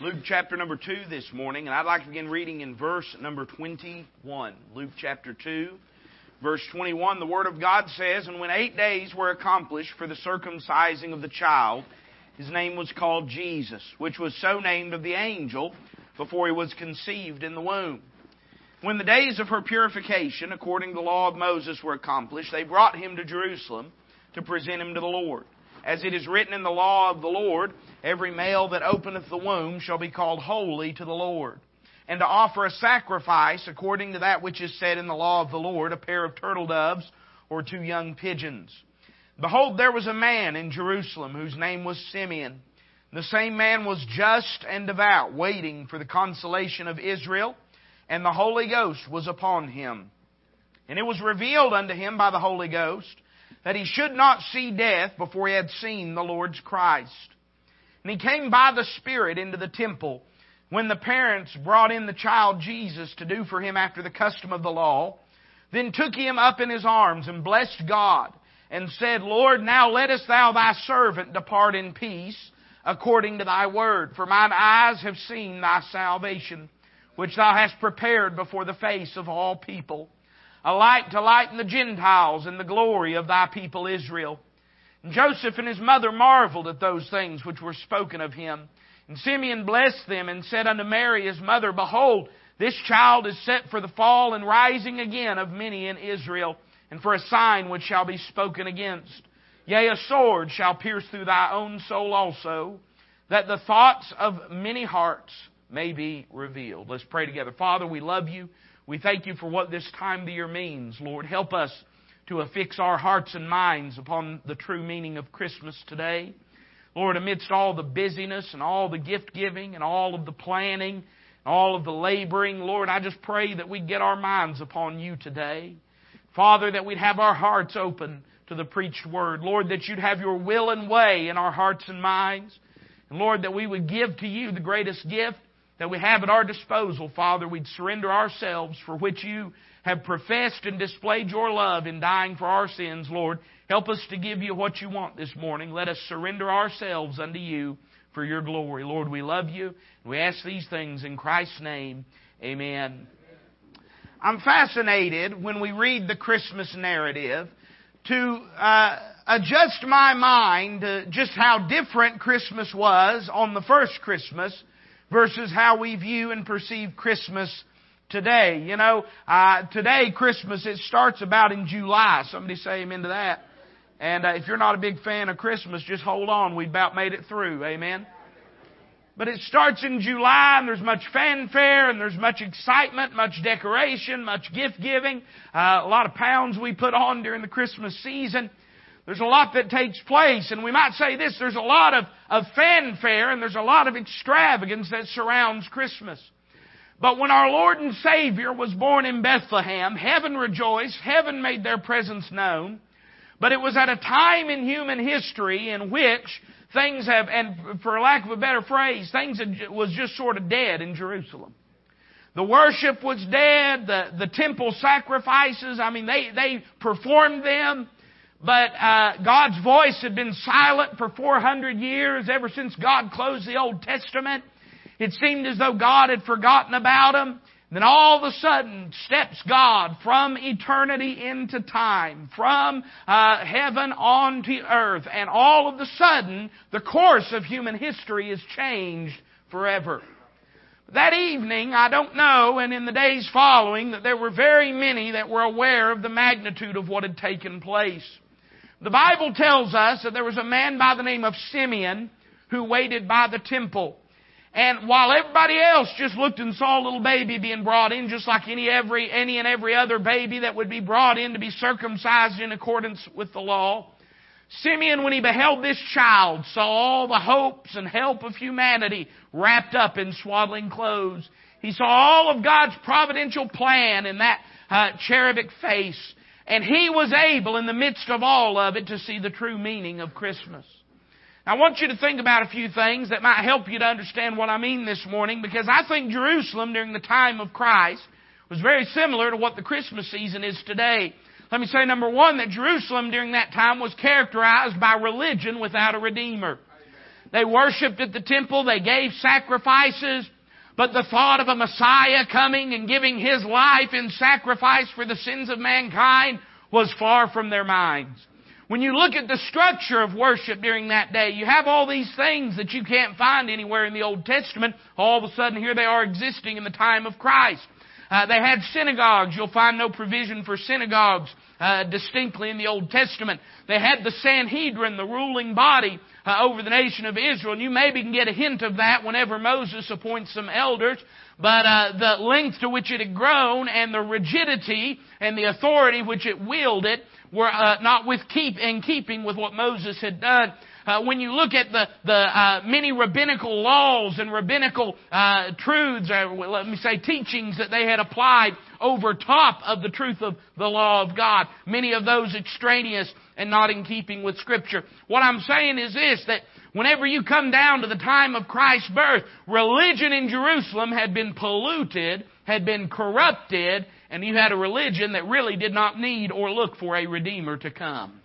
Luke chapter number 2 this morning, and I'd like to begin reading in verse number 21. Luke chapter 2, verse 21, the Word of God says, And when eight days were accomplished for the circumcising of the child, his name was called Jesus, which was so named of the angel before he was conceived in the womb. When the days of her purification, according to the law of Moses, were accomplished, they brought him to Jerusalem to present him to the Lord. As it is written in the law of the Lord, every male that openeth the womb shall be called holy to the Lord. And to offer a sacrifice according to that which is said in the law of the Lord, a pair of turtle doves or two young pigeons. Behold, there was a man in Jerusalem whose name was Simeon. The same man was just and devout, waiting for the consolation of Israel, and the Holy Ghost was upon him. And it was revealed unto him by the Holy Ghost that he should not see death before he had seen the Lord's Christ. And he came by the Spirit into the temple when the parents brought in the child Jesus to do for him after the custom of the law, then took him up in his arms and blessed God and said, Lord, now lettest thou thy servant depart in peace according to thy word, for mine eyes have seen thy salvation, which thou hast prepared before the face of all people a light to lighten the Gentiles and the glory of thy people Israel. And Joseph and his mother marveled at those things which were spoken of him. And Simeon blessed them and said unto Mary his mother, Behold, this child is set for the fall and rising again of many in Israel, and for a sign which shall be spoken against. Yea, a sword shall pierce through thy own soul also, that the thoughts of many hearts may be revealed. Let's pray together. Father, we love you. We thank you for what this time of the year means. Lord, help us to affix our hearts and minds upon the true meaning of Christmas today. Lord, amidst all the busyness and all the gift giving and all of the planning, and all of the laboring, Lord, I just pray that we get our minds upon you today. Father, that we'd have our hearts open to the preached word. Lord, that you'd have your will and way in our hearts and minds. And Lord, that we would give to you the greatest gift that we have at our disposal, Father, we'd surrender ourselves for which you have professed and displayed your love in dying for our sins, Lord. Help us to give you what you want this morning. Let us surrender ourselves unto you for your glory. Lord, we love you. We ask these things in Christ's name. Amen. I'm fascinated when we read the Christmas narrative to uh, adjust my mind to just how different Christmas was on the first Christmas versus how we view and perceive Christmas today. You know, uh, today Christmas it starts about in July. Somebody say amen to that. And uh, if you're not a big fan of Christmas, just hold on. We about made it through. Amen. But it starts in July and there's much fanfare and there's much excitement, much decoration, much gift giving, uh, a lot of pounds we put on during the Christmas season. There's a lot that takes place, and we might say this, there's a lot of, of fanfare and there's a lot of extravagance that surrounds Christmas. But when our Lord and Savior was born in Bethlehem, heaven rejoiced, heaven made their presence known, but it was at a time in human history in which things have, and for lack of a better phrase, things was just sort of dead in Jerusalem. The worship was dead, the, the temple sacrifices, I mean, they, they performed them, but uh, God's voice had been silent for 400 years, ever since God closed the Old Testament. It seemed as though God had forgotten about them. Then all of a sudden steps God from eternity into time, from uh, heaven on to earth, and all of a sudden the course of human history is changed forever. That evening, I don't know, and in the days following, that there were very many that were aware of the magnitude of what had taken place. The Bible tells us that there was a man by the name of Simeon who waited by the temple. And while everybody else just looked and saw a little baby being brought in, just like any every any and every other baby that would be brought in to be circumcised in accordance with the law, Simeon, when he beheld this child, saw all the hopes and help of humanity wrapped up in swaddling clothes. He saw all of God's providential plan in that uh, cherubic face. And he was able, in the midst of all of it, to see the true meaning of Christmas. I want you to think about a few things that might help you to understand what I mean this morning because I think Jerusalem during the time of Christ was very similar to what the Christmas season is today. Let me say number one that Jerusalem during that time was characterized by religion without a redeemer. They worshiped at the temple. They gave sacrifices. But the thought of a Messiah coming and giving His life in sacrifice for the sins of mankind was far from their minds. When you look at the structure of worship during that day, you have all these things that you can't find anywhere in the Old Testament. All of a sudden, here they are existing in the time of Christ. Uh, they had synagogues. You'll find no provision for synagogues uh, distinctly in the Old Testament. They had the Sanhedrin, the ruling body uh, over the nation of Israel. And you maybe can get a hint of that whenever Moses appoints some elders. But uh, the length to which it had grown and the rigidity and the authority which it wielded were uh, not with keep in keeping with what Moses had done. Uh, when you look at the the uh, many rabbinical laws and rabbinical uh, truths, or let me say teachings that they had applied over top of the truth of the law of God, many of those extraneous and not in keeping with Scripture. What I'm saying is this: that whenever you come down to the time of Christ's birth, religion in Jerusalem had been polluted, had been corrupted, and you had a religion that really did not need or look for a Redeemer to come.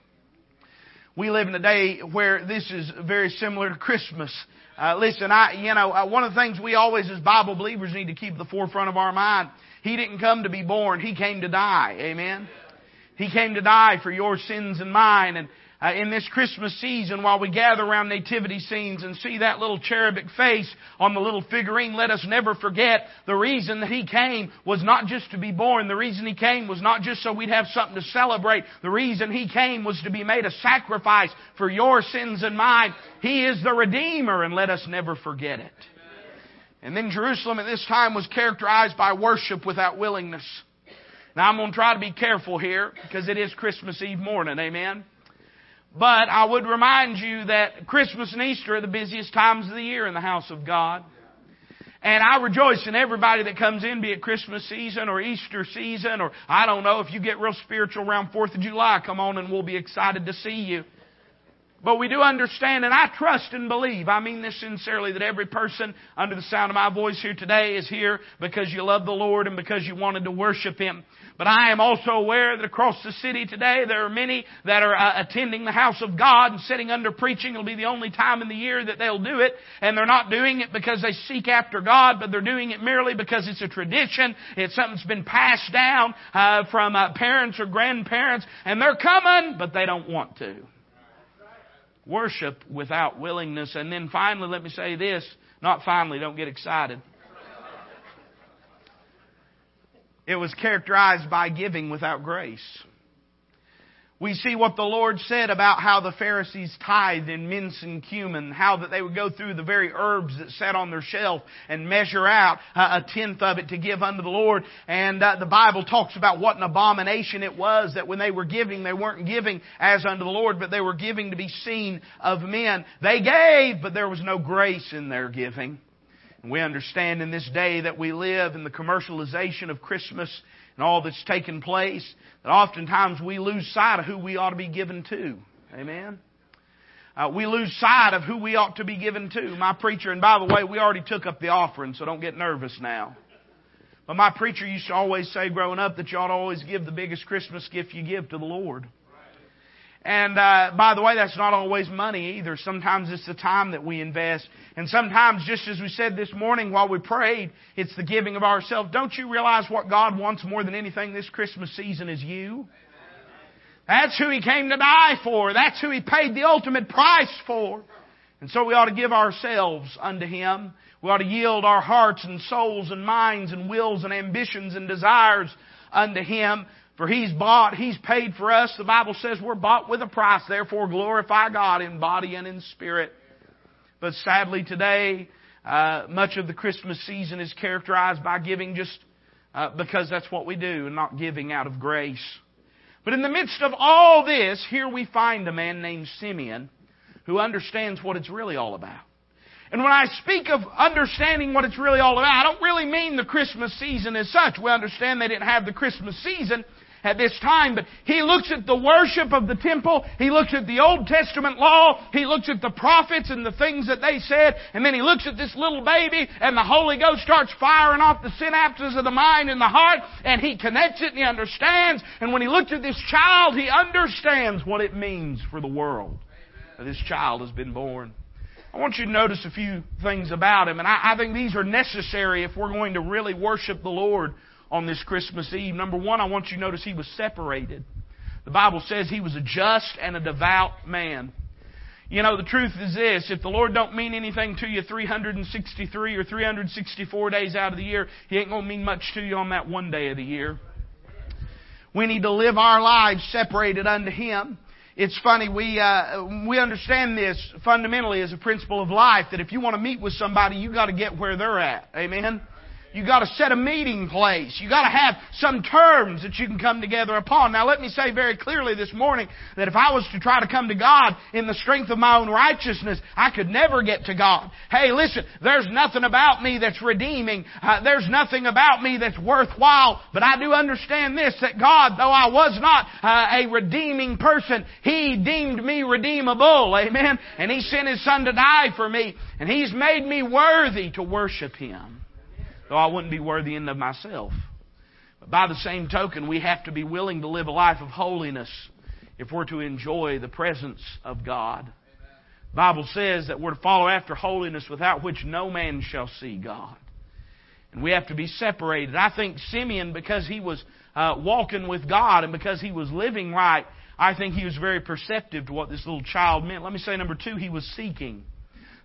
We live in a day where this is very similar to Christmas. Uh, listen, I, you know, uh, one of the things we always as Bible believers need to keep the forefront of our mind, He didn't come to be born, He came to die. Amen? He came to die for your sins and mine. And uh, in this Christmas season while we gather around nativity scenes and see that little cherubic face on the little figurine, let us never forget the reason that He came was not just to be born. The reason He came was not just so we'd have something to celebrate. The reason He came was to be made a sacrifice for your sins and mine. He is the Redeemer and let us never forget it. And then Jerusalem at this time was characterized by worship without willingness. Now I'm going to try to be careful here because it is Christmas Eve morning. Amen. But I would remind you that Christmas and Easter are the busiest times of the year in the house of God. And I rejoice in everybody that comes in, be it Christmas season or Easter season, or I don't know, if you get real spiritual around 4th of July, come on and we'll be excited to see you. But we do understand, and I trust and believe, I mean this sincerely, that every person under the sound of my voice here today is here because you love the Lord and because you wanted to worship Him. But I am also aware that across the city today there are many that are uh, attending the house of God and sitting under preaching. It'll be the only time in the year that they'll do it. And they're not doing it because they seek after God, but they're doing it merely because it's a tradition. It's something that's been passed down uh, from uh, parents or grandparents. And they're coming, but they don't want to worship without willingness. And then finally, let me say this. Not finally, don't get excited. It was characterized by giving without grace we see what the Lord said about how the Pharisees tithed in mince and cumin, how that they would go through the very herbs that sat on their shelf and measure out a tenth of it to give unto the Lord. And uh, the Bible talks about what an abomination it was that when they were giving, they weren't giving as unto the Lord, but they were giving to be seen of men. They gave, but there was no grace in their giving. We understand in this day that we live in the commercialization of Christmas and all that's taken place, that oftentimes we lose sight of who we ought to be given to. Amen? Uh, we lose sight of who we ought to be given to. My preacher, and by the way, we already took up the offering, so don't get nervous now. But my preacher used to always say growing up that you ought to always give the biggest Christmas gift you give to the Lord. And uh, by the way, that's not always money either. Sometimes it's the time that we invest. And sometimes, just as we said this morning while we prayed, it's the giving of ourselves. Don't you realize what God wants more than anything this Christmas season is you? That's who He came to die for. That's who He paid the ultimate price for. And so we ought to give ourselves unto Him. We ought to yield our hearts and souls and minds and wills and ambitions and desires unto Him for He's bought, He's paid for us. The Bible says we're bought with a price. Therefore glorify God in body and in spirit. But sadly today, uh, much of the Christmas season is characterized by giving just uh, because that's what we do and not giving out of grace. But in the midst of all this, here we find a man named Simeon who understands what it's really all about. And when I speak of understanding what it's really all about, I don't really mean the Christmas season as such. We understand they didn't have the Christmas season, at this time, but he looks at the worship of the temple, he looks at the Old Testament law, he looks at the prophets and the things that they said, and then he looks at this little baby, and the Holy Ghost starts firing off the synapses of the mind and the heart, and he connects it and he understands, and when he looks at this child, he understands what it means for the world. This child has been born. I want you to notice a few things about him, and I, I think these are necessary if we're going to really worship the Lord on this Christmas Eve. Number one, I want you to notice he was separated. The Bible says he was a just and a devout man. You know, the truth is this, if the Lord don't mean anything to you 363 or 364 days out of the year, He ain't gonna mean much to you on that one day of the year. We need to live our lives separated unto Him. It's funny, we, uh, we understand this fundamentally as a principle of life that if you want to meet with somebody, you gotta get where they're at. Amen? You got to set a meeting place. You got to have some terms that you can come together upon. Now let me say very clearly this morning that if I was to try to come to God in the strength of my own righteousness, I could never get to God. Hey, listen, there's nothing about me that's redeeming. Uh, there's nothing about me that's worthwhile. But I do understand this, that God, though I was not uh, a redeeming person, He deemed me redeemable. Amen. And He sent His Son to die for me. And He's made me worthy to worship Him though I wouldn't be worthy in of myself. But by the same token, we have to be willing to live a life of holiness if we're to enjoy the presence of God. The Bible says that we're to follow after holiness without which no man shall see God. And we have to be separated. I think Simeon, because he was uh, walking with God and because he was living right, I think he was very perceptive to what this little child meant. Let me say number two, he was seeking.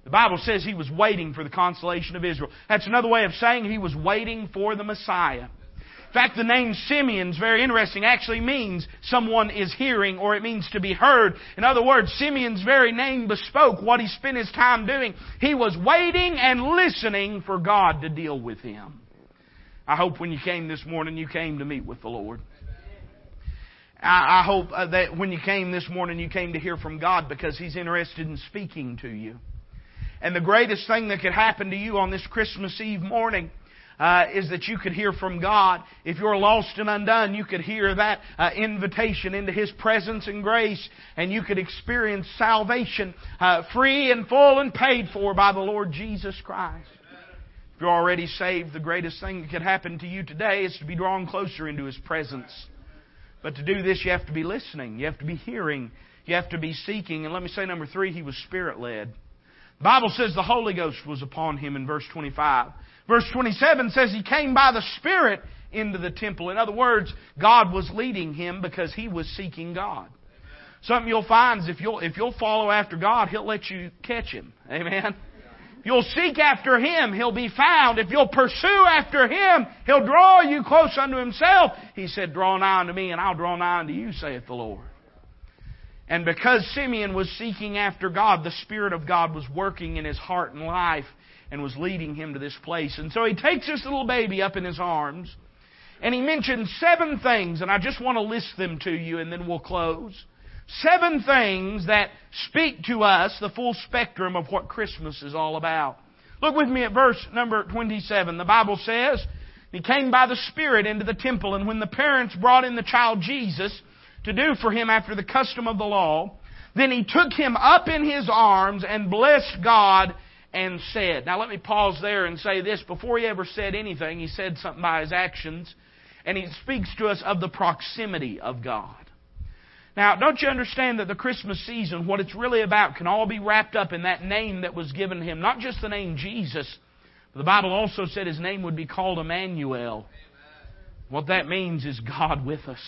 The Bible says he was waiting for the consolation of Israel. That's another way of saying he was waiting for the Messiah. In fact, the name Simeon is very interesting. Actually means someone is hearing or it means to be heard. In other words, Simeon's very name bespoke what he spent his time doing. He was waiting and listening for God to deal with him. I hope when you came this morning, you came to meet with the Lord. I, hope uh, that when you came this morning, you came to hear from God because He's interested in speaking to you. And the greatest thing that could happen to you on this Christmas Eve morning uh, is that you could hear from God. If you're lost and undone, you could hear that uh, invitation into His presence and grace, and you could experience salvation uh, free and full and paid for by the Lord Jesus Christ. If you're already saved, the greatest thing that could happen to you today is to be drawn closer into His presence. But to do this, you have to be listening. You have to be hearing. You have to be seeking. And let me say number three, He was Spirit led. Bible says the Holy Ghost was upon him in verse 25. Verse 27 says he came by the Spirit into the temple. In other words, God was leading him because he was seeking God. Something you'll find is if you'll, if you'll follow after God, He'll let you catch Him. Amen. If you'll seek after Him, He'll be found. If you'll pursue after Him, He'll draw you close unto Himself. He said, Draw nigh unto me, and I'll draw nigh unto you, saith the Lord. And because Simeon was seeking after God, the Spirit of God was working in his heart and life and was leading him to this place. And so he takes this little baby up in his arms and he mentions seven things, and I just want to list them to you and then we'll close. Seven things that speak to us the full spectrum of what Christmas is all about. Look with me at verse number 27. The Bible says, He came by the Spirit into the temple, and when the parents brought in the child Jesus, to do for him after the custom of the law. Then he took him up in his arms and blessed God and said. Now let me pause there and say this. Before he ever said anything, he said something by his actions. And he speaks to us of the proximity of God. Now, don't you understand that the Christmas season, what it's really about, can all be wrapped up in that name that was given him? Not just the name Jesus, but the Bible also said his name would be called Emmanuel. What that means is God with us.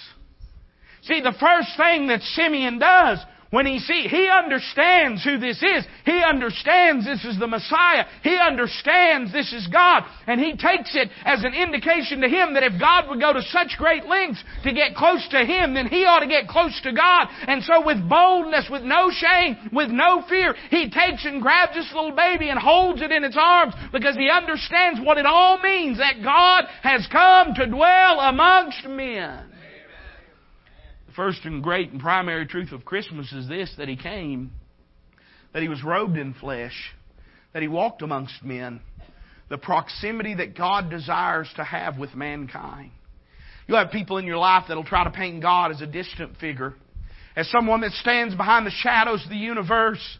See, the first thing that Simeon does when he see, he understands who this is. He understands this is the Messiah. He understands this is God. And he takes it as an indication to him that if God would go to such great lengths to get close to him, then he ought to get close to God. And so with boldness, with no shame, with no fear, he takes and grabs this little baby and holds it in its arms because he understands what it all means that God has come to dwell amongst men. The first and great and primary truth of Christmas is this that He came, that He was robed in flesh, that He walked amongst men, the proximity that God desires to have with mankind. You'll have people in your life that'll try to paint God as a distant figure, as someone that stands behind the shadows of the universe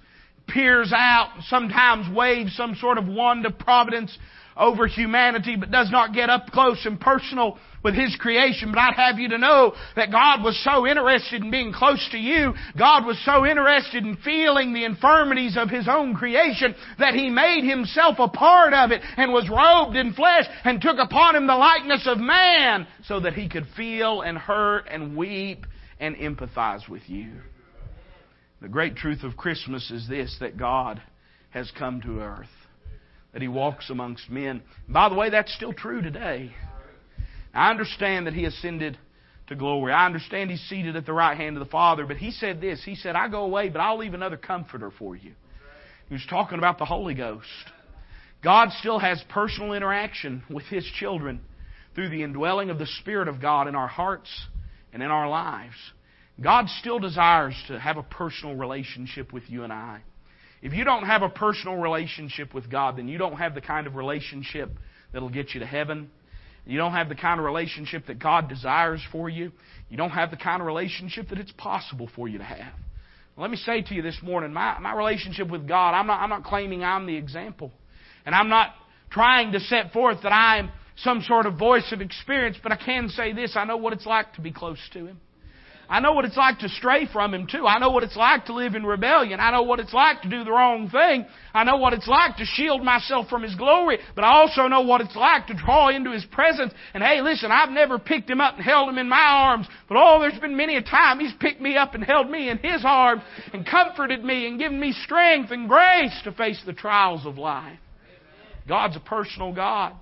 peers out, sometimes waves some sort of wand of providence over humanity, but does not get up close and personal with His creation. But I'd have you to know that God was so interested in being close to you. God was so interested in feeling the infirmities of His own creation that He made Himself a part of it and was robed in flesh and took upon Him the likeness of man so that He could feel and hurt and weep and empathize with you. The great truth of Christmas is this, that God has come to earth. That He walks amongst men. by the way, that's still true today. I understand that He ascended to glory. I understand He's seated at the right hand of the Father, but He said this. He said, I go away, but I'll leave another comforter for you. He was talking about the Holy Ghost. God still has personal interaction with His children through the indwelling of the Spirit of God in our hearts and in our lives. God still desires to have a personal relationship with you and I. If you don't have a personal relationship with God, then you don't have the kind of relationship that'll get you to heaven. You don't have the kind of relationship that God desires for you. You don't have the kind of relationship that it's possible for you to have. Let me say to you this morning, my, my relationship with God, I'm not, I'm not claiming I'm the example. And I'm not trying to set forth that I'm some sort of voice of experience, but I can say this I know what it's like to be close to Him. I know what it's like to stray from Him too. I know what it's like to live in rebellion. I know what it's like to do the wrong thing. I know what it's like to shield myself from His glory. But I also know what it's like to draw into His presence. And hey, listen, I've never picked Him up and held Him in my arms. But oh, there's been many a time He's picked me up and held me in His arms and comforted me and given me strength and grace to face the trials of life. God's a personal God.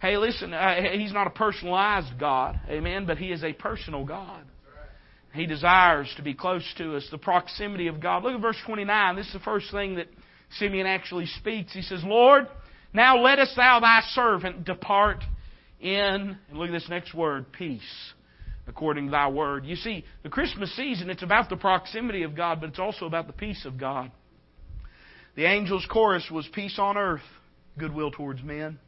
Hey, listen, uh, He's not a personalized God. Amen. But He is a personal God. He desires to be close to us, the proximity of God. Look at verse 29. This is the first thing that Simeon actually speaks. He says, Lord, now lettest thou thy servant depart in, and look at this next word, peace, according to thy word. You see, the Christmas season, it's about the proximity of God, but it's also about the peace of God. The angel's chorus was peace on earth, goodwill towards men.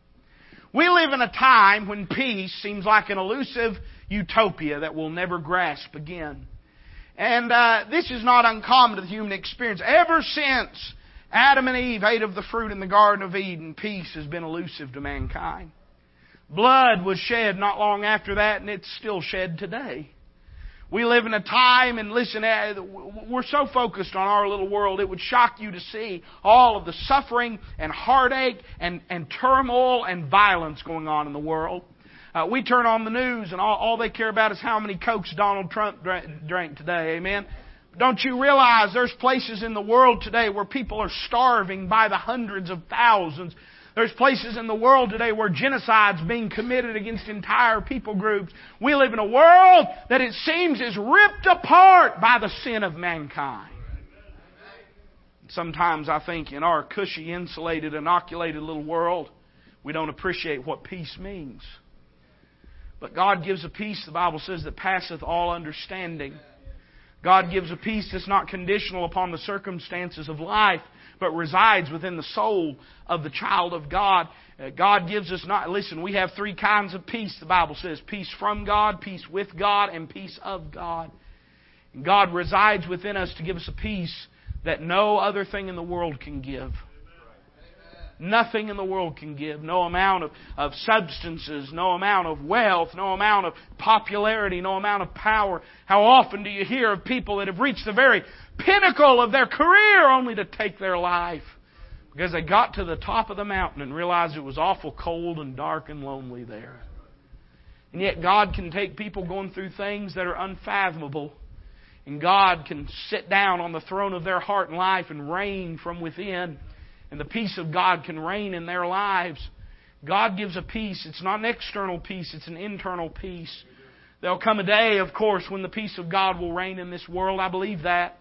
We live in a time when peace seems like an elusive utopia that we'll never grasp again. And uh, this is not uncommon to the human experience. Ever since Adam and Eve ate of the fruit in the Garden of Eden, peace has been elusive to mankind. Blood was shed not long after that, and it's still shed today. We live in a time, and listen, uh, we're so focused on our little world, it would shock you to see all of the suffering and heartache and, and turmoil and violence going on in the world. Uh, we turn on the news and all, all they care about is how many Cokes Donald Trump drank, drank today. Amen. Don't you realize there's places in the world today where people are starving by the hundreds of thousands? There's places in the world today where genocide's being committed against entire people groups. We live in a world that it seems is ripped apart by the sin of mankind. Sometimes I think in our cushy, insulated, inoculated little world, we don't appreciate what peace means. But God gives a peace, the Bible says, that passeth all understanding. God gives a peace that's not conditional upon the circumstances of life, but resides within the soul of the child of God. Uh, God gives us not, listen, we have three kinds of peace, the Bible says peace from God, peace with God, and peace of God. God resides within us to give us a peace that no other thing in the world can give. Nothing in the world can give. No amount of, of substances, no amount of wealth, no amount of popularity, no amount of power. How often do you hear of people that have reached the very pinnacle of their career only to take their life? Because they got to the top of the mountain and realized it was awful cold and dark and lonely there. And yet God can take people going through things that are unfathomable. And God can sit down on the throne of their heart and life and reign from within and the peace of God can reign in their lives. God gives a peace. It's not an external peace, it's an internal peace. There'll come a day, of course, when the peace of God will reign in this world. I believe that.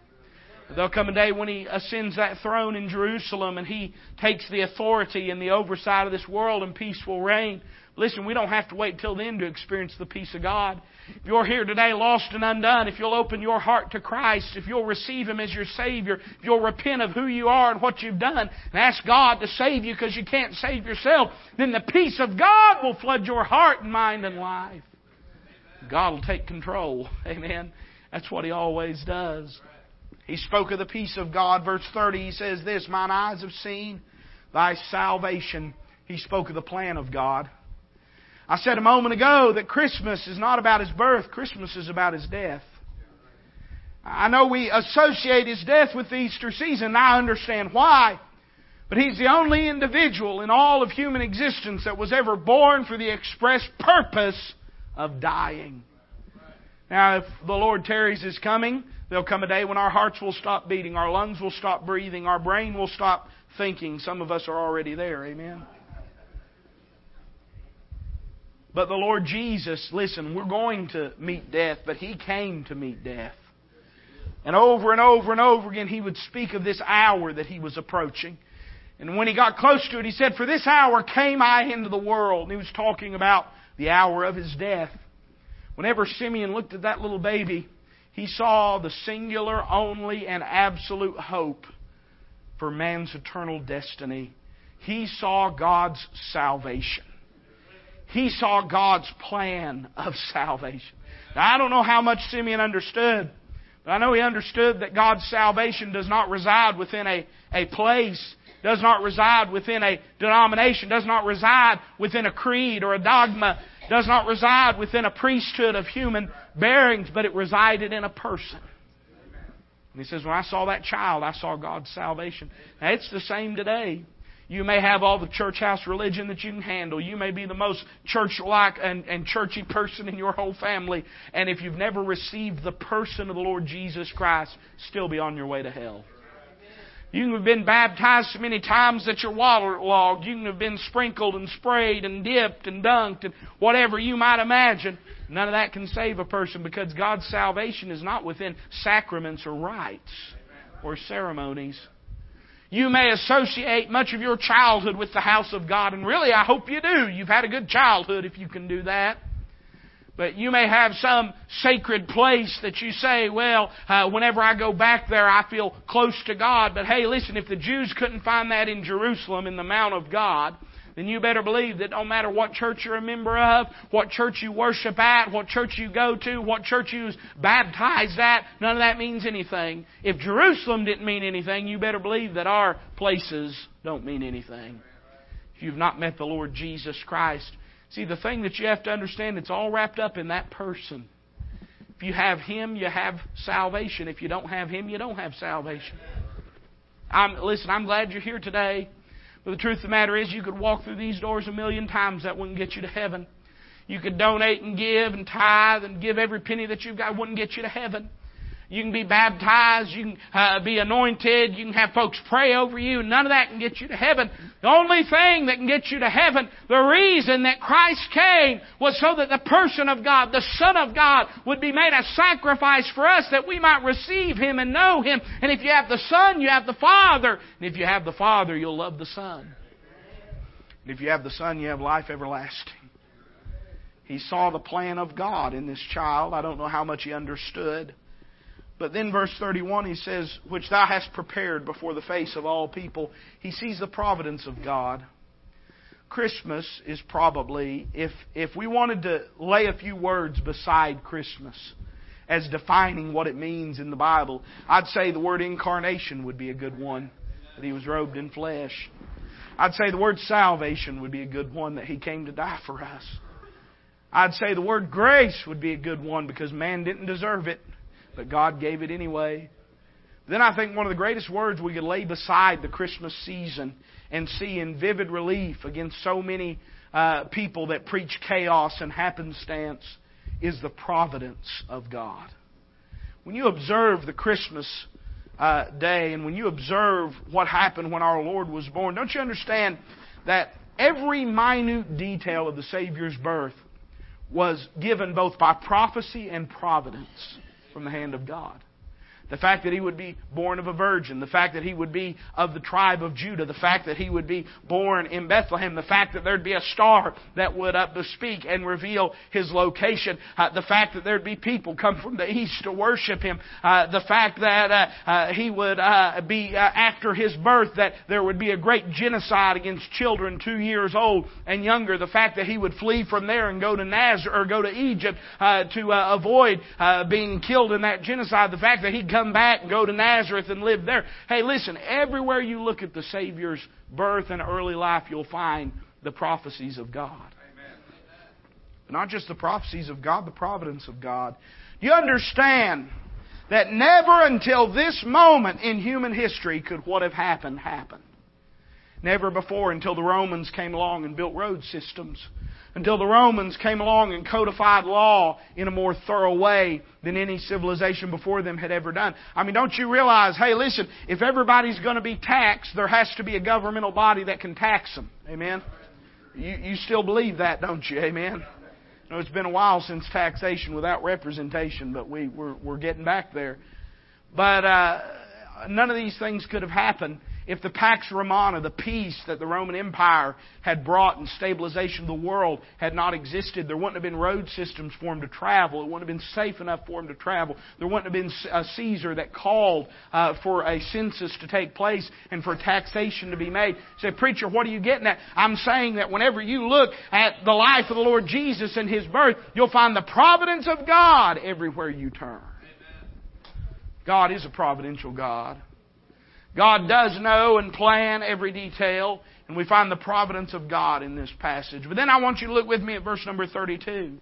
There'll come a day when He ascends that throne in Jerusalem and He takes the authority and the oversight of this world and peace will reign. Listen, we don't have to wait till then to experience the peace of God. If you're here today lost and undone, if you'll open your heart to Christ, if you'll receive Him as your Savior, if you'll repent of who you are and what you've done, and ask God to save you because you can't save yourself, then the peace of God will flood your heart and mind and life. God will take control. Amen. That's what He always does. He spoke of the peace of God. Verse 30, he says this Mine eyes have seen thy salvation. He spoke of the plan of God. I said a moment ago that Christmas is not about his birth, Christmas is about his death. I know we associate his death with the Easter season, and I understand why. But he's the only individual in all of human existence that was ever born for the express purpose of dying. Now, if the Lord tarries his coming, there'll come a day when our hearts will stop beating, our lungs will stop breathing, our brain will stop thinking. Some of us are already there. Amen. But the Lord Jesus, listen, we're going to meet death, but He came to meet death. And over and over and over again, He would speak of this hour that He was approaching. And when He got close to it, He said, For this hour came I into the world. And He was talking about the hour of His death. Whenever Simeon looked at that little baby, he saw the singular, only, and absolute hope for man's eternal destiny. He saw God's salvation. He saw God's plan of salvation. Now, I don't know how much Simeon understood, but I know he understood that God's salvation does not reside within a, a place, does not reside within a denomination, does not reside within a creed or a dogma, does not reside within a priesthood of human bearings, but it resided in a person. And he says, When I saw that child, I saw God's salvation. Now, it's the same today. You may have all the church house religion that you can handle. You may be the most church like and, and churchy person in your whole family. And if you've never received the person of the Lord Jesus Christ, still be on your way to hell. You can have been baptized so many times that you're waterlogged. You can have been sprinkled and sprayed and dipped and dunked and whatever you might imagine. None of that can save a person because God's salvation is not within sacraments or rites or ceremonies. You may associate much of your childhood with the house of God, and really, I hope you do. You've had a good childhood if you can do that. But you may have some sacred place that you say, well, uh, whenever I go back there, I feel close to God. But hey, listen, if the Jews couldn't find that in Jerusalem, in the Mount of God, then you better believe that no matter what church you're a member of, what church you worship at, what church you go to, what church you baptized at, none of that means anything. If Jerusalem didn't mean anything, you better believe that our places don't mean anything. If you've not met the Lord Jesus Christ, See, the thing that you have to understand, it's all wrapped up in that person. If you have Him, you have salvation. If you don't have Him, you don't have salvation. I'm, listen, I'm glad you're here today. But the truth of the matter is, you could walk through these doors a million times. That wouldn't get you to heaven. You could donate and give and tithe and give every penny that you've got. wouldn't get you to heaven. You can be baptized. You can uh, be anointed. You can have folks pray over you. None of that can get you to heaven. The only thing that can get you to heaven, the reason that Christ came was so that the person of God, the Son of God, would be made a sacrifice for us that we might receive Him and know Him. And if you have the Son, you have the Father. And if you have the Father, you'll love the Son. And if you have the Son, you have life everlasting. He saw the plan of God in this child. I don't know how much he understood. But then verse 31 he says, Which thou hast prepared before the face of all people. He sees the providence of God. Christmas is probably, if, if we wanted to lay a few words beside Christmas as defining what it means in the Bible, I'd say the word incarnation would be a good one, that He was robed in flesh. I'd say the word salvation would be a good one, that He came to die for us. I'd say the word grace would be a good one because man didn't deserve it but God gave it anyway. Then I think one of the greatest words we could lay beside the Christmas season and see in vivid relief against so many uh, people that preach chaos and happenstance is the providence of God. When you observe the Christmas uh, day and when you observe what happened when our Lord was born, don't you understand that every minute detail of the Savior's birth was given both by prophecy and providence? From the hand of God. The fact that he would be born of a virgin, the fact that he would be of the tribe of Judah, the fact that he would be born in Bethlehem, the fact that there'd be a star that would uh, speak and reveal his location, uh, the fact that there'd be people come from the east to worship him, uh, the fact that uh, uh, he would uh, be after his birth that there would be a great genocide against children two years old and younger, the fact that he would flee from there and go to Nazareth or go to Egypt to avoid being killed in that genocide, the fact that he come back and go to Nazareth and live there. Hey, listen, everywhere you look at the Savior's birth and early life, you'll find the prophecies of God. Amen. Not just the prophecies of God, the providence of God. Do You understand that never until this moment in human history could what have happened happen. Never before until the Romans came along and built road systems. Until the Romans came along and codified law in a more thorough way than any civilization before them had ever done. I mean, don't you realize, hey, listen, if everybody's going to be taxed, there has to be a governmental body that can tax them. Amen? You, you still believe that, don't you? Amen? You know, it's been a while since taxation without representation, but we, we're, we're getting back there. But uh, none of these things could have happened if the Pax Romana, the peace that the Roman Empire had brought and stabilization of the world had not existed, there wouldn't have been road systems for him to travel. It wouldn't have been safe enough for him to travel. There wouldn't have been a Caesar that called uh, for a census to take place and for taxation to be made. Say, preacher, what are you getting at? I'm saying that whenever you look at the life of the Lord Jesus and His birth, you'll find the providence of God everywhere you turn. God is a providential God. God does know and plan every detail, and we find the providence of God in this passage. But then I want you to look with me at verse number 32.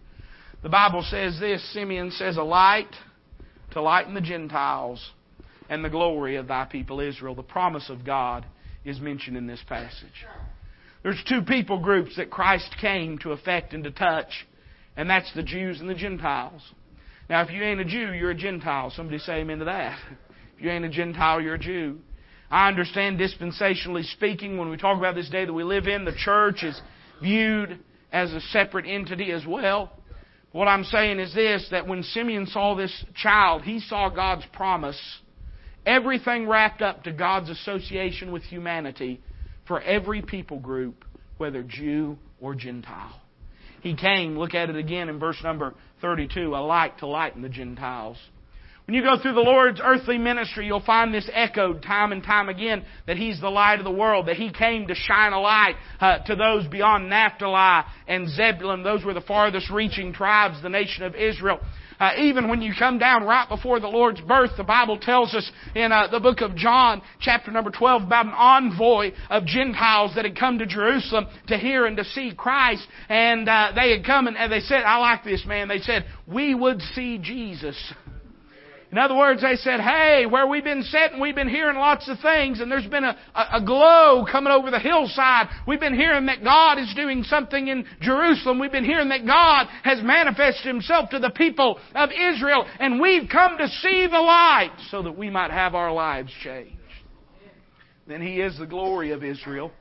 The Bible says this Simeon says, A light to lighten the Gentiles and the glory of thy people Israel. The promise of God is mentioned in this passage. There's two people groups that Christ came to affect and to touch, and that's the Jews and the Gentiles. Now, if you ain't a Jew, you're a Gentile. Somebody say amen to that. If you ain't a Gentile, you're a Jew. I understand dispensationally speaking, when we talk about this day that we live in, the church is viewed as a separate entity as well. What I'm saying is this that when Simeon saw this child, he saw God's promise, everything wrapped up to God's association with humanity for every people group, whether Jew or Gentile. He came, look at it again in verse number 32, a light to lighten the Gentiles when you go through the Lord's earthly ministry, you'll find this echoed time and time again that He's the light of the world, that He came to shine a light uh, to those beyond Naphtali and Zebulun. Those were the farthest reaching tribes, the nation of Israel. Uh, even when you come down right before the Lord's birth, the Bible tells us in uh, the book of John, chapter number 12, about an envoy of Gentiles that had come to Jerusalem to hear and to see Christ. And uh, they had come and, and they said, I like this man. They said, we would see Jesus. In other words, they said, hey, where we've been sitting, we've been hearing lots of things, and there's been a, a, glow coming over the hillside. We've been hearing that God is doing something in Jerusalem. We've been hearing that God has manifested Himself to the people of Israel, and we've come to see the light so that we might have our lives changed. Then He is the glory of Israel.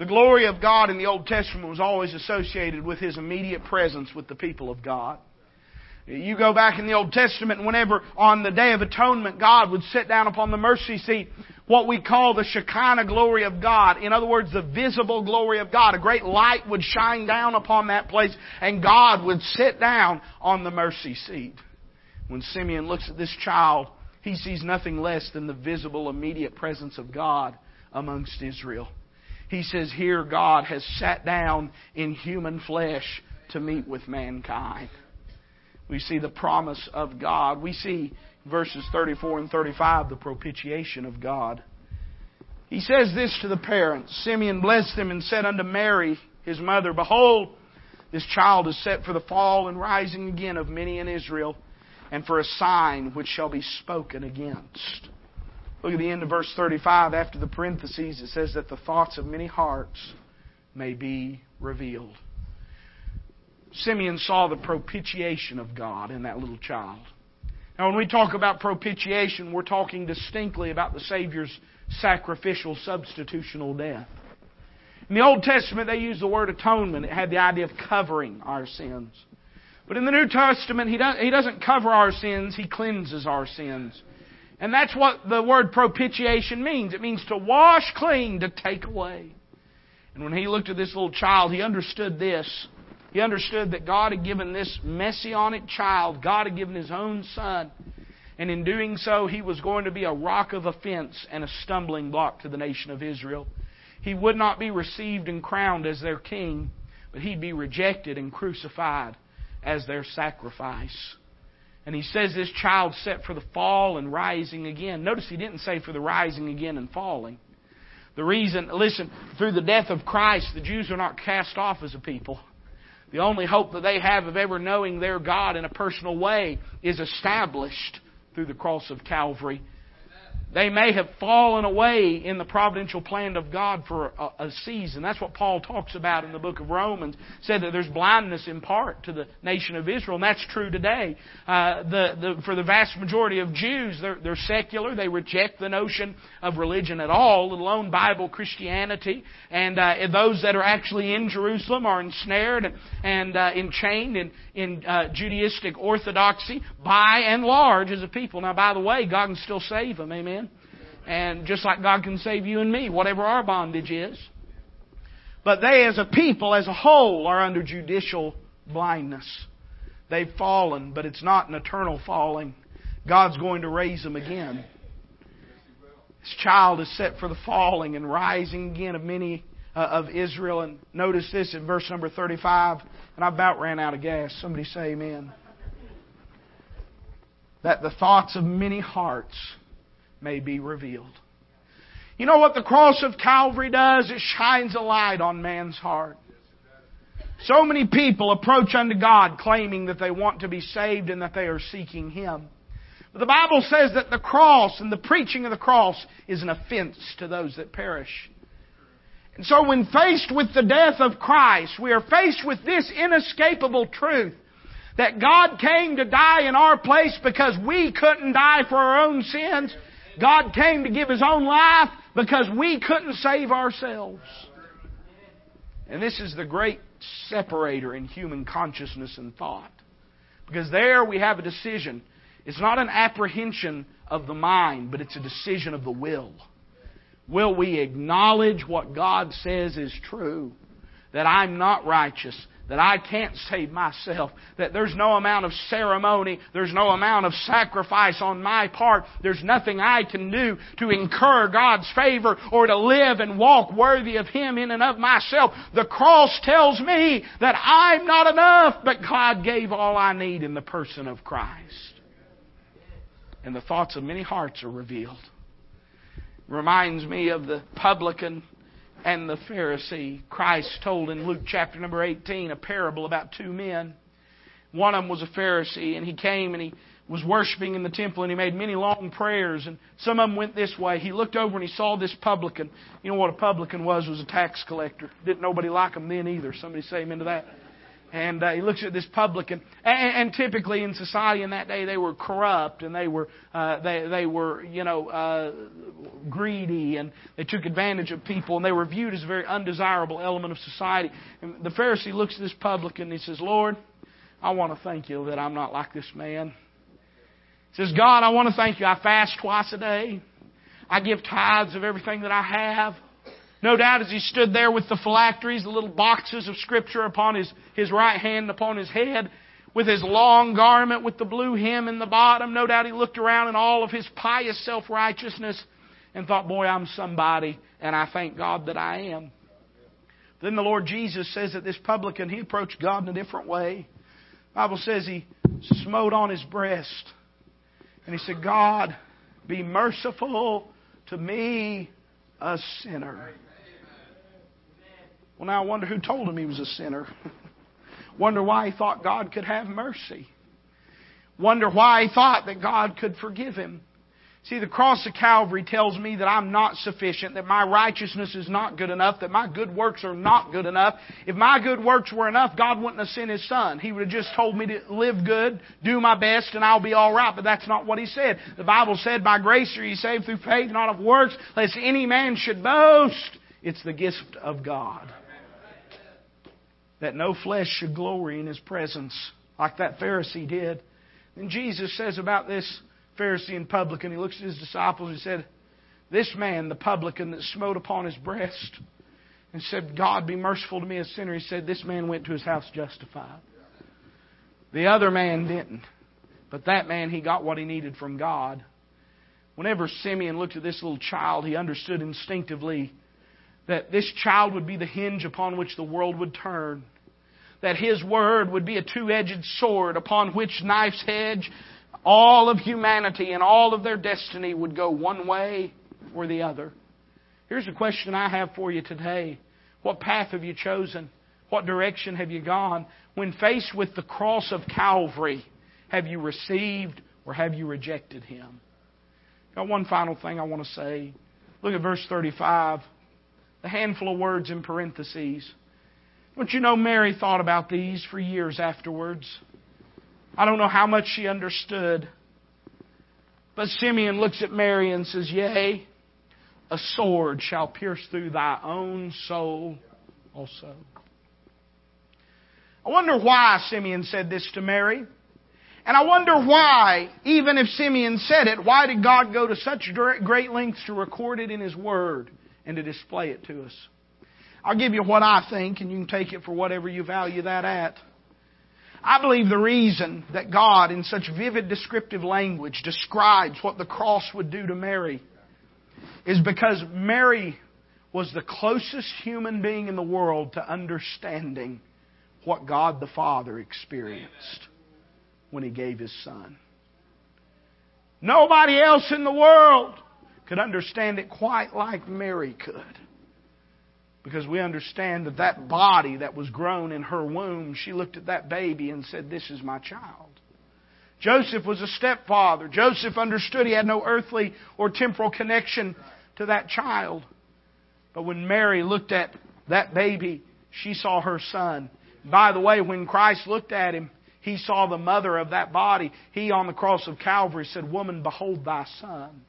The glory of God in the Old Testament was always associated with His immediate presence with the people of God. You go back in the Old Testament, whenever on the Day of Atonement, God would sit down upon the mercy seat, what we call the Shekinah glory of God. In other words, the visible glory of God. A great light would shine down upon that place, and God would sit down on the mercy seat. When Simeon looks at this child, he sees nothing less than the visible, immediate presence of God amongst Israel. He says, Here God has sat down in human flesh to meet with mankind. We see the promise of God. We see verses 34 and 35 the propitiation of God. He says this to the parents Simeon blessed them and said unto Mary, his mother, Behold, this child is set for the fall and rising again of many in Israel, and for a sign which shall be spoken against. Look at the end of verse 35. After the parentheses, it says that the thoughts of many hearts may be revealed. Simeon saw the propitiation of God in that little child. Now, when we talk about propitiation, we're talking distinctly about the Savior's sacrificial substitutional death. In the Old Testament, they used the word atonement. It had the idea of covering our sins. But in the New Testament, he doesn't cover our sins, he cleanses our sins. And that's what the word propitiation means. It means to wash clean, to take away. And when he looked at this little child, he understood this he understood that God had given this messianic child, God had given His own Son. And in doing so, He was going to be a rock of offense and a stumbling block to the nation of Israel. He would not be received and crowned as their king, but He'd be rejected and crucified as their sacrifice. And he says this child set for the fall and rising again. Notice he didn't say for the rising again and falling. The reason, listen, through the death of Christ, the Jews are not cast off as a people. The only hope that they have of ever knowing their God in a personal way is established through the cross of Calvary they may have fallen away in the providential plan of God for a, a, season. That's what Paul talks about in the book of Romans. Said that there's blindness in part to the nation of Israel, and that's true today. Uh, the, the, for the vast majority of Jews, they're, they're secular. They reject the notion of religion at all, let alone Bible Christianity. And uh, those that are actually in Jerusalem are ensnared and, and uh, enchained in, in uh, Judaistic orthodoxy by and large as a people. Now, by the way, God can still save them. Amen. And just like God can save you and me, whatever our bondage is. But they, as a people, as a whole, are under judicial blindness. They've fallen, but it's not an eternal falling. God's going to raise them again. This child is set for the falling and rising again of many uh, of Israel. And notice this in verse number 35. And I about ran out of gas. Somebody say amen. That the thoughts of many hearts may be revealed. You know what the cross of Calvary does? It shines a light on man's heart. So many people approach unto God claiming that they want to be saved and that they are seeking Him. But the Bible says that the cross and the preaching of the cross is an offense to those that perish. And so when faced with the death of Christ, we are faced with this inescapable truth that God came to die in our place because we couldn't die for our own sins God came to give His own life because we couldn't save ourselves. And this is the great separator in human consciousness and thought. Because there we have a decision. It's not an apprehension of the mind, but it's a decision of the will. Will we acknowledge what God says is true? That I'm not righteous, that I can't save myself, that there's no amount of ceremony, there's no amount of sacrifice on my part, there's nothing I can do to incur God's favor or to live and walk worthy of Him in and of myself. The cross tells me that I'm not enough, but God gave all I need in the person of Christ. And the thoughts of many hearts are revealed. Reminds me of the publican and the Pharisee. Christ told in Luke chapter number 18 a parable about two men. One of them was a Pharisee, and he came and he was worshiping in the temple, and he made many long prayers. And some of them went this way. He looked over and he saw this publican. You know what a publican was? Was a tax collector. Didn't nobody like him then either. Somebody say amen to that. And uh, he looks at this publican, and, and typically in society in that day they were corrupt and they were uh, they they were you know uh, greedy and they took advantage of people and they were viewed as a very undesirable element of society. And the Pharisee looks at this publican and he says, "Lord, I want to thank you that I'm not like this man." He says, "God, I want to thank you. I fast twice a day. I give tithes of everything that I have." No doubt as he stood there with the phylacteries, the little boxes of Scripture upon his, his right hand upon his head, with his long garment with the blue hem in the bottom, no doubt he looked around in all of his pious self righteousness and thought, Boy, I'm somebody, and I thank God that I am. Then the Lord Jesus says that this publican, he approached God in a different way. The Bible says he smote on his breast. And he said, God, be merciful to me, a sinner. Well, now I wonder who told him he was a sinner. wonder why he thought God could have mercy. Wonder why he thought that God could forgive him. See, the cross of Calvary tells me that I'm not sufficient, that my righteousness is not good enough, that my good works are not good enough. If my good works were enough, God wouldn't have sent His Son. He would have just told me to live good, do my best, and I'll be alright. But that's not what He said. The Bible said, by grace are you saved through faith, not of works, lest any man should boast. It's the gift of God that no flesh should glory in his presence, like that Pharisee did. And Jesus says about this Pharisee and publican, he looks at his disciples and said, This man, the publican that smote upon his breast and said, God be merciful to me, a sinner, he said, This man went to his house justified. The other man didn't. But that man, he got what he needed from God. Whenever Simeon looked at this little child, he understood instinctively that this child would be the hinge upon which the world would turn that His Word would be a two-edged sword upon which knife's edge all of humanity and all of their destiny would go one way or the other. Here's a question I have for you today. What path have you chosen? What direction have you gone? When faced with the cross of Calvary, have you received or have you rejected Him? Got one final thing I want to say. Look at verse 35. The handful of words in parentheses. Don't you know Mary thought about these for years afterwards? I don't know how much she understood. But Simeon looks at Mary and says, Yea, a sword shall pierce through thy own soul also. I wonder why Simeon said this to Mary. And I wonder why, even if Simeon said it, why did God go to such great lengths to record it in His Word and to display it to us? I'll give you what I think, and you can take it for whatever you value that at. I believe the reason that God, in such vivid descriptive language, describes what the cross would do to Mary is because Mary was the closest human being in the world to understanding what God the Father experienced when He gave His Son. Nobody else in the world could understand it quite like Mary could. Because we understand that that body that was grown in her womb, she looked at that baby and said, This is my child. Joseph was a stepfather. Joseph understood he had no earthly or temporal connection to that child. But when Mary looked at that baby, she saw her son. By the way, when Christ looked at him, he saw the mother of that body. He on the cross of Calvary said, Woman, behold thy son.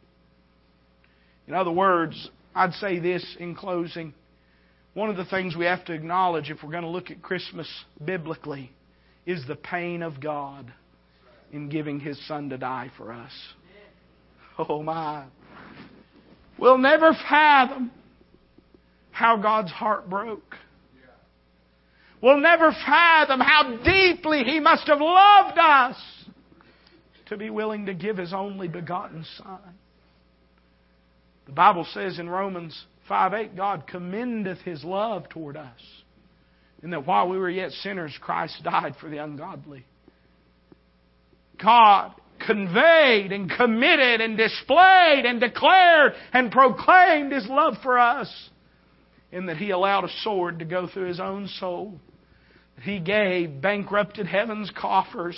In other words, I'd say this in closing. One of the things we have to acknowledge if we're going to look at Christmas biblically is the pain of God in giving His Son to die for us. Oh my. We'll never fathom how God's heart broke. We'll never fathom how deeply He must have loved us to be willing to give His only begotten Son. The Bible says in Romans 5 8, God commendeth His love toward us. And that while we were yet sinners, Christ died for the ungodly. God conveyed and committed and displayed and declared and proclaimed His love for us in that He allowed a sword to go through His own soul. He gave bankrupted heaven's coffers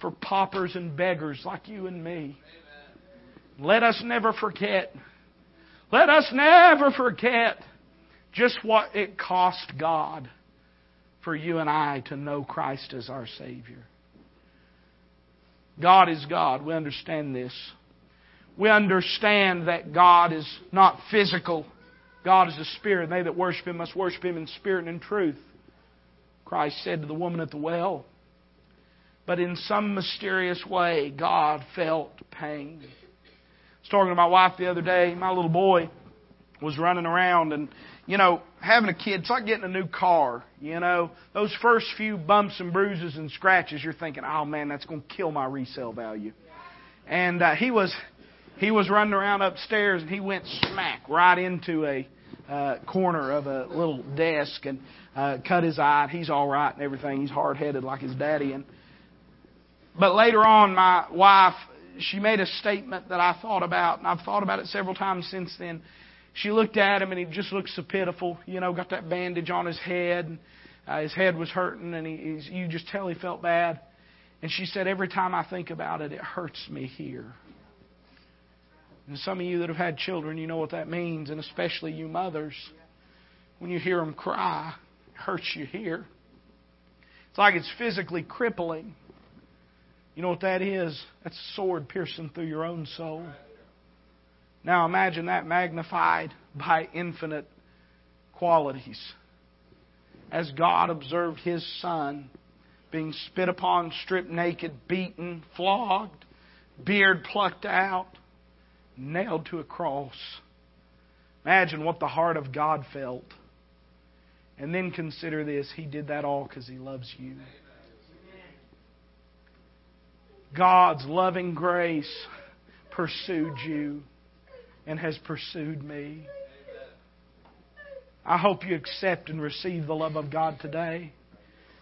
for paupers and beggars like you and me. Let us never forget let us never forget just what it cost God for you and I to know Christ as our Savior. God is God. We understand this. We understand that God is not physical. God is a spirit. and They that worship Him must worship Him in spirit and in truth. Christ said to the woman at the well. But in some mysterious way, God felt pain was talking to my wife the other day. My little boy was running around and, you know, having a kid, it's like getting a new car. You know, those first few bumps and bruises and scratches, you're thinking, oh man, that's going to kill my resale value. And uh, he was, he was running around upstairs and he went smack right into a uh, corner of a little desk and uh, cut his eye. He's all right and everything. He's hard headed like his daddy. And but later on, my wife she made a statement that I thought about, and I've thought about it several times since then. She looked at him, and he just looked so pitiful. You know, got that bandage on his head, and uh, his head was hurting, and he, you just tell he felt bad. And she said, Every time I think about it, it hurts me here. And some of you that have had children, you know what that means, and especially you mothers. When you hear them cry, it hurts you here. It's like it's physically crippling. You know what that is? That's a sword piercing through your own soul. Now imagine that magnified by infinite qualities. As God observed His Son being spit upon, stripped naked, beaten, flogged, beard plucked out, nailed to a cross. Imagine what the heart of God felt. And then consider this He did that all because He loves you. God's loving grace pursued you and has pursued me. I hope you accept and receive the love of God today.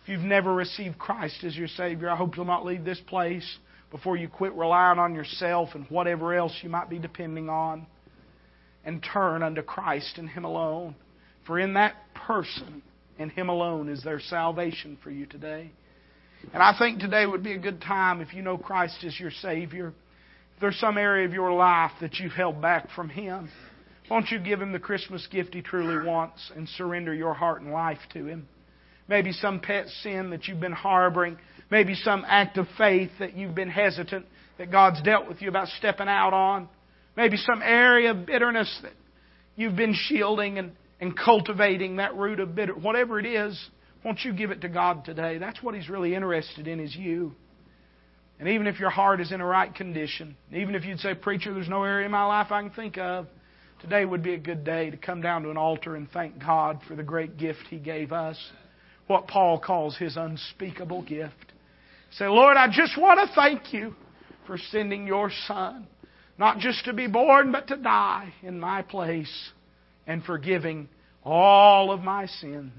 If you've never received Christ as your Savior, I hope you'll not leave this place before you quit relying on yourself and whatever else you might be depending on and turn unto Christ and Him alone. For in that person and Him alone is there salvation for you today. And I think today would be a good time if you know Christ as your Savior. If there's some area of your life that you've held back from Him, won't you give Him the Christmas gift He truly wants and surrender your heart and life to Him? Maybe some pet sin that you've been harboring. Maybe some act of faith that you've been hesitant that God's dealt with you about stepping out on. Maybe some area of bitterness that you've been shielding and, and cultivating that root of bitter. Whatever it is, won't you give it to God today? That's what He's really interested in is you. And even if your heart is in a right condition, even if you'd say, Preacher, there's no area in my life I can think of, today would be a good day to come down to an altar and thank God for the great gift He gave us what Paul calls his unspeakable gift. Say, Lord, I just want to thank you for sending your Son, not just to be born, but to die in my place and forgiving all of my sins.